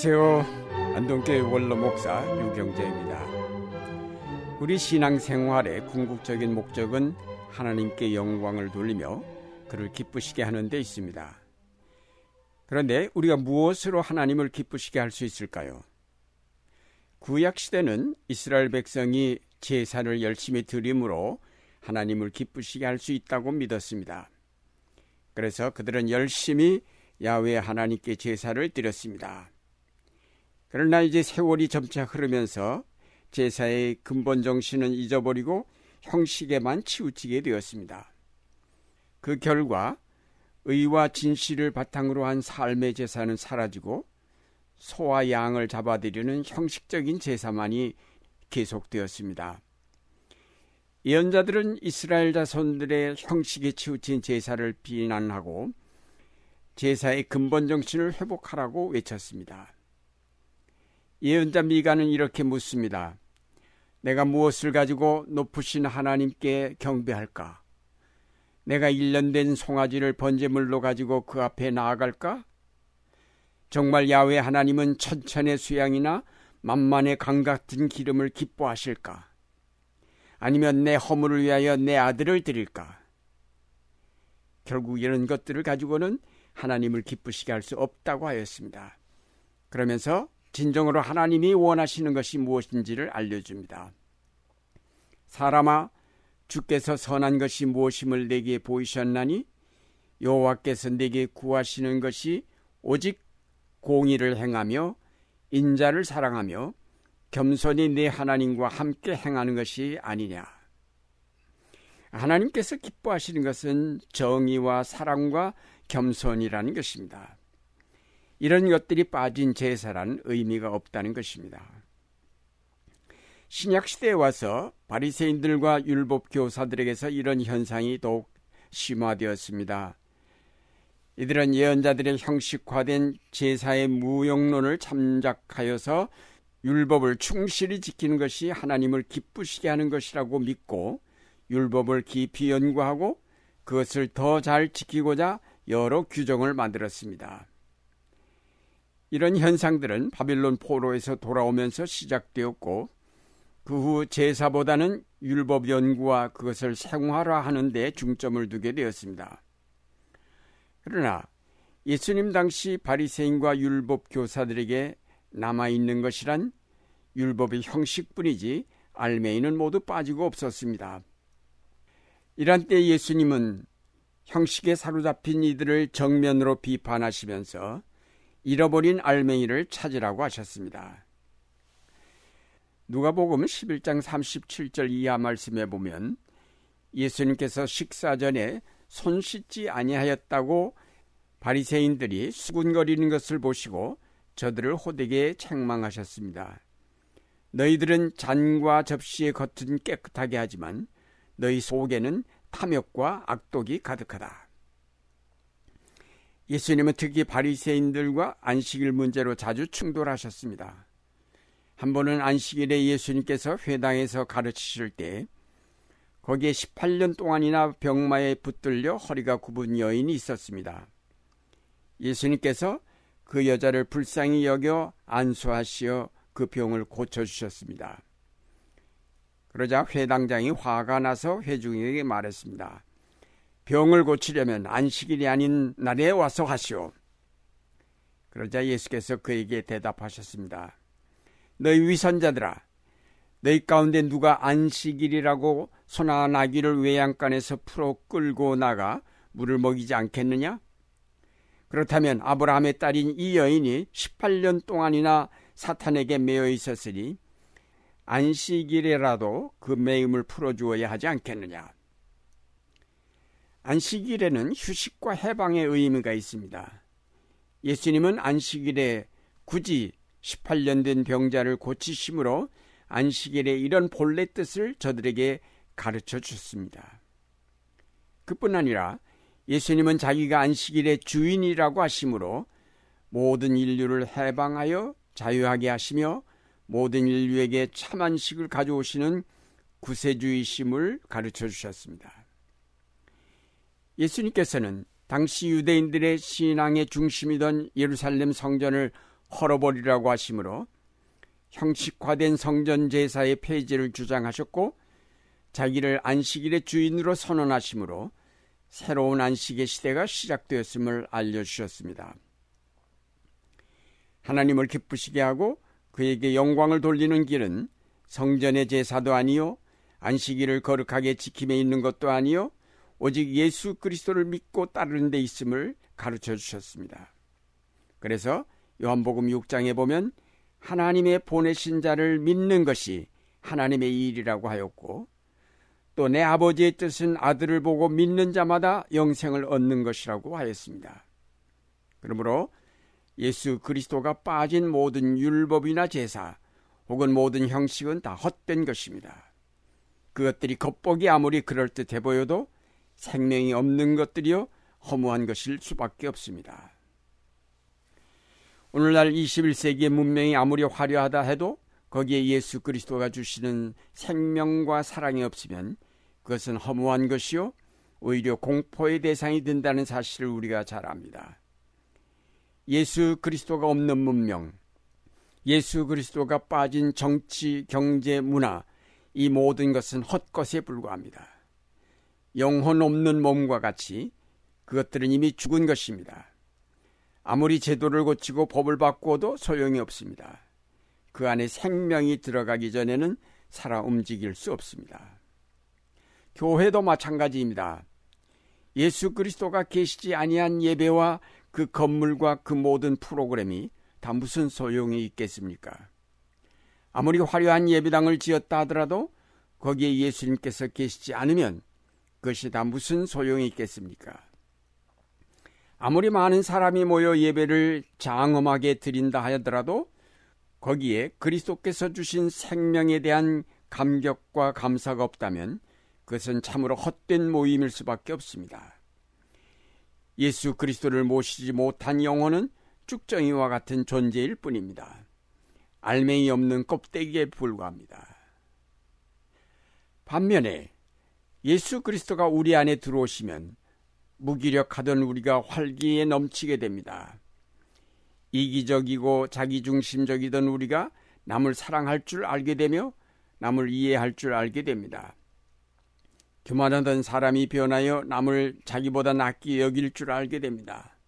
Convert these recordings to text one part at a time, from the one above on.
안녕하세요. 안동교회 원로 목사 유경재입니다. 우리 신앙생활의 궁극적인 목적은 하나님께 영광을 돌리며 그를 기쁘시게 하는 데 있습니다. 그런데 우리가 무엇으로 하나님을 기쁘시게 할 수 있을까요? 구약 시대는 이스라엘 백성이 제사를 열심히 드림으로 하나님을 기쁘시게 할 수 있다고 믿었습니다. 그래서 그들은 열심히 야외 하나님께 제사를 드렸습니다. 그러나 이제 세월이 점차 흐르면서 제사의 근본 정신은 잊어버리고 형식에만 치우치게 되었습니다. 그 결과 의와 진실을 바탕으로 한 삶의 제사는 사라지고 소와 양을 잡아들이는 형식적인 제사만이 계속되었습니다. 예언자들은 이스라엘 자손들의 형식에 치우친 제사를 비난하고 제사의 근본 정신을 회복하라고 외쳤습니다. 예언자 미가는 이렇게 묻습니다. 내가 무엇을 가지고 높으신 하나님께 경배할까? 내가 일년된 송아지를 번제물로 가지고 그 앞에 나아갈까? 정말 야외 하나님은 천천의 수양이나 만만의 강 같은 기름을 기뻐하실까? 아니면 내 허물을 위하여 내 아들을 드릴까? 결국 이런 것들을 가지고는 하나님을 기쁘시게 할 수 없다고 하였습니다. 그러면서 진정으로 하나님이 원하시는 것이 무엇인지를 알려줍니다. 사람아, 주께서 선한 것이 무엇임을 내게 보이셨나니 여호와께서 내게 구하시는 것이 오직 공의를 행하며 인자를 사랑하며 겸손히 내 하나님과 함께 행하는 것이 아니냐. 하나님께서 기뻐하시는 것은 정의와 사랑과 겸손이라는 것입니다. 이런 것들이 빠진 제사란 의미가 없다는 것입니다. 신약 시대에 와서 바리새인들과 율법 교사들에게서 이런 현상이 더욱 심화되었습니다. 이들은 예언자들의 형식화된 제사의 무용론을 참작하여서 율법을 충실히 지키는 것이 하나님을 기쁘시게 하는 것이라고 믿고 율법을 깊이 연구하고 그것을 더 잘 지키고자 여러 규정을 만들었습니다. 이런 현상들은 바빌론 포로에서 돌아오면서 시작되었고 그 후 제사보다는 율법 연구와 그것을 생활화 하는 데 중점을 두게 되었습니다. 그러나 예수님 당시 바리새인과 율법 교사들에게 남아 있는 것이란 율법의 형식뿐이지 알맹이는 모두 빠지고 없었습니다. 이런 때 예수님은 형식에 사로잡힌 이들을 정면으로 비판하시면서 잃어버린 알맹이를 찾으라고 하셨습니다. 누가복음 11장 37절 이하 말씀에 보면 예수님께서 식사 전에 손 씻지 아니하였다고 바리새인들이 수군거리는 것을 보시고 저들을 호되게 책망하셨습니다. 너희들은 잔과 접시의 겉은 깨끗하게 하지만 너희 속에는 탐욕과 악독이 가득하다. 예수님은 특히 바리새인들과 안식일 문제로 자주 충돌하셨습니다. 한 번은 안식일에 예수님께서 회당에서 가르치실 때 거기에 18년 동안이나 병마에 붙들려 허리가 굽은 여인이 있었습니다. 예수님께서 그 여자를 불쌍히 여겨 안수하시어 그 병을 고쳐주셨습니다. 그러자 회당장이 화가 나서 회중에게 말했습니다. 병을 고치려면 안식일이 아닌 날에 와서 하시오. 그러자 예수께서 그에게 대답하셨습니다. 너희 위선자들아, 너희 가운데 누가 안식일이라고 소나 나귀를 외양간에서 풀어 끌고 나가 물을 먹이지 않겠느냐? 그렇다면 아브라함의 딸인 이 여인이 18년 동안이나 사탄에게 매여 있었으니 안식일에라도 그 매임을 풀어주어야 하지 않겠느냐? 안식일에는 휴식과 해방의 의미가 있습니다. 예수님은 안식일에 굳이 18년 된 병자를 고치심으로 안식일의 이런 본래 뜻을 저들에게 가르쳐 줬습니다. 그뿐 아니라 예수님은 자기가 안식일의 주인이라고 하심으로 모든 인류를 해방하여 자유하게 하시며 모든 인류에게 참 안식을 가져오시는 구세주의심을 가르쳐 주셨습니다. 예수님께서는 당시 유대인들의 신앙의 중심이던 예루살렘 성전을 헐어버리라고 하시므로 형식화된 성전 제사의 폐지를 주장하셨고 자기를 안식일의 주인으로 선언하시므로 새로운 안식의 시대가 시작되었음을 알려주셨습니다. 하나님을 기쁘시게 하고 그에게 영광을 돌리는 길은 성전의 제사도 아니요 안식일을 거룩하게 지킴에 있는 것도 아니요 오직 예수 그리스도를 믿고 따르는 데 있음을 가르쳐 주셨습니다. 그래서 요한복음 6장에 보면 하나님의 보내신 자를 믿는 것이 하나님의 일이라고 하였고 또 내 아버지의 뜻은 아들을 보고 믿는 자마다 영생을 얻는 것이라고 하였습니다. 그러므로 예수 그리스도가 빠진 모든 율법이나 제사 혹은 모든 형식은 다 헛된 것입니다. 그것들이 겉보기 아무리 그럴듯해 보여도 생명이 없는 것들이요 허무한 것일 수밖에 없습니다. 오늘날 21세기의 문명이 아무리 화려하다 해도 거기에 예수 그리스도가 주시는 생명과 사랑이 없으면 그것은 허무한 것이요 오히려 공포의 대상이 된다는 사실을 우리가 잘 압니다. 예수 그리스도가 없는 문명, 예수 그리스도가 빠진 정치, 경제, 문화, 이 모든 것은 헛것에 불과합니다. 영혼 없는 몸과 같이 그것들은 이미 죽은 것입니다. 아무리 제도를 고치고 법을 바꾸어도 소용이 없습니다. 그 안에 생명이 들어가기 전에는 살아 움직일 수 없습니다. 교회도 마찬가지입니다. 예수 그리스도가 계시지 아니한 예배와 그 건물과 그 모든 프로그램이 다 무슨 소용이 있겠습니까? 아무리 화려한 예배당을 지었다 하더라도 거기에 예수님께서 계시지 않으면 그 것이 다 무슨 소용이 있겠습니까? 아무리 많은 사람이 모여 예배를 장엄하게 드린다 하더라도 거기에 그리스도께서 주신 생명에 대한 감격과 감사가 없다면 그것은 참으로 헛된 모임일 수밖에 없습니다. 예수 그리스도를 모시지 못한 영혼은 쭉정이와 같은 존재일 뿐입니다. 알맹이 없는 껍데기에 불과합니다. 반면에 예수 그리스도가 우리 안에 들어오시면 무기력하던 우리가 활기에 넘치게 됩니다. 이기적이고 자기중심적이던 우리가 남을 사랑할 줄 알게 되며 남을 이해할 줄 알게 됩니다. 교만하던 사람이 변하여 남을 자기보다 낫게 여길 줄 알게 됩니다.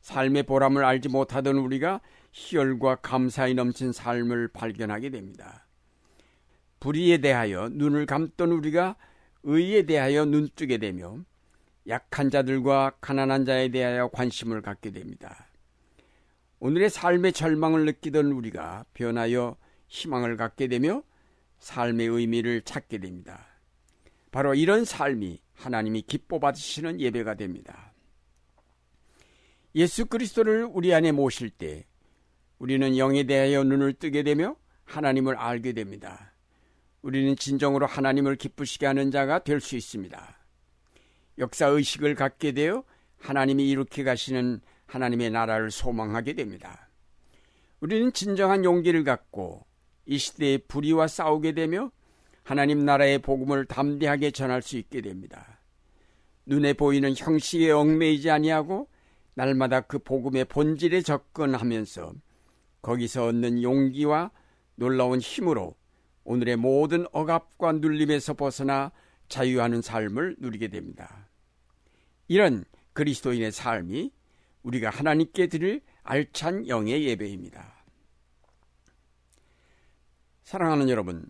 삶의 보람을 알지 못하던 우리가 희열과 감사에 넘친 삶을 발견하게 됩니다. 불의에 대하여 눈을 감던 우리가 의에 대하여 눈뜨게 되며 약한 자들과 가난한 자에 대하여 관심을 갖게 됩니다. 오늘의 삶의 절망을 느끼던 우리가 변하여 희망을 갖게 되며 삶의 의미를 찾게 됩니다. 바로 이런 삶이 하나님이 기뻐 받으시는 예배가 됩니다. 예수 그리스도를 우리 안에 모실 때 우리는 영에 대하여 눈을 뜨게 되며 하나님을 알게 됩니다. 우리는 진정으로 하나님을 기쁘시게 하는 자가 될 수 있습니다. 역사 의식을 갖게 되어 하나님이 이렇게 가시는 하나님의 나라를 소망하게 됩니다. 우리는 진정한 용기를 갖고 이 시대의 불의와 싸우게 되며 하나님 나라의 복음을 담대하게 전할 수 있게 됩니다. 눈에 보이는 형식에 얽매이지 아니하고 날마다 그 복음의 본질에 접근하면서 거기서 얻는 용기와 놀라운 힘으로 오늘의 모든 억압과 눌림에서 벗어나 자유하는 삶을 누리게 됩니다. 이런 그리스도인의 삶이 우리가 하나님께 드릴 알찬 영의 예배입니다. 사랑하는 여러분,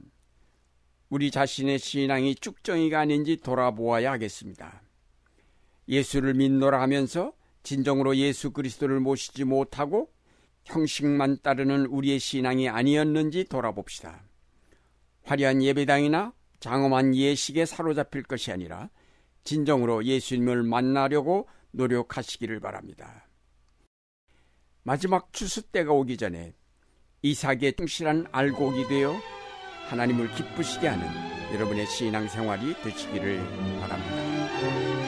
우리 자신의 신앙이 쭉정이가 아닌지 돌아보아야 하겠습니다. 예수를 믿노라 하면서 진정으로 예수 그리스도를 모시지 못하고 형식만 따르는 우리의 신앙이 아니었는지 돌아봅시다. 화려한 예배당이나 장엄한 예식에 사로잡힐 것이 아니라 진정으로 예수님을 만나려고 노력하시기를 바랍니다. 마지막 추수 때가 오기 전에 이삭의 충실한 알곡이 되어 하나님을 기쁘시게 하는 여러분의 신앙생활이 되시기를 바랍니다.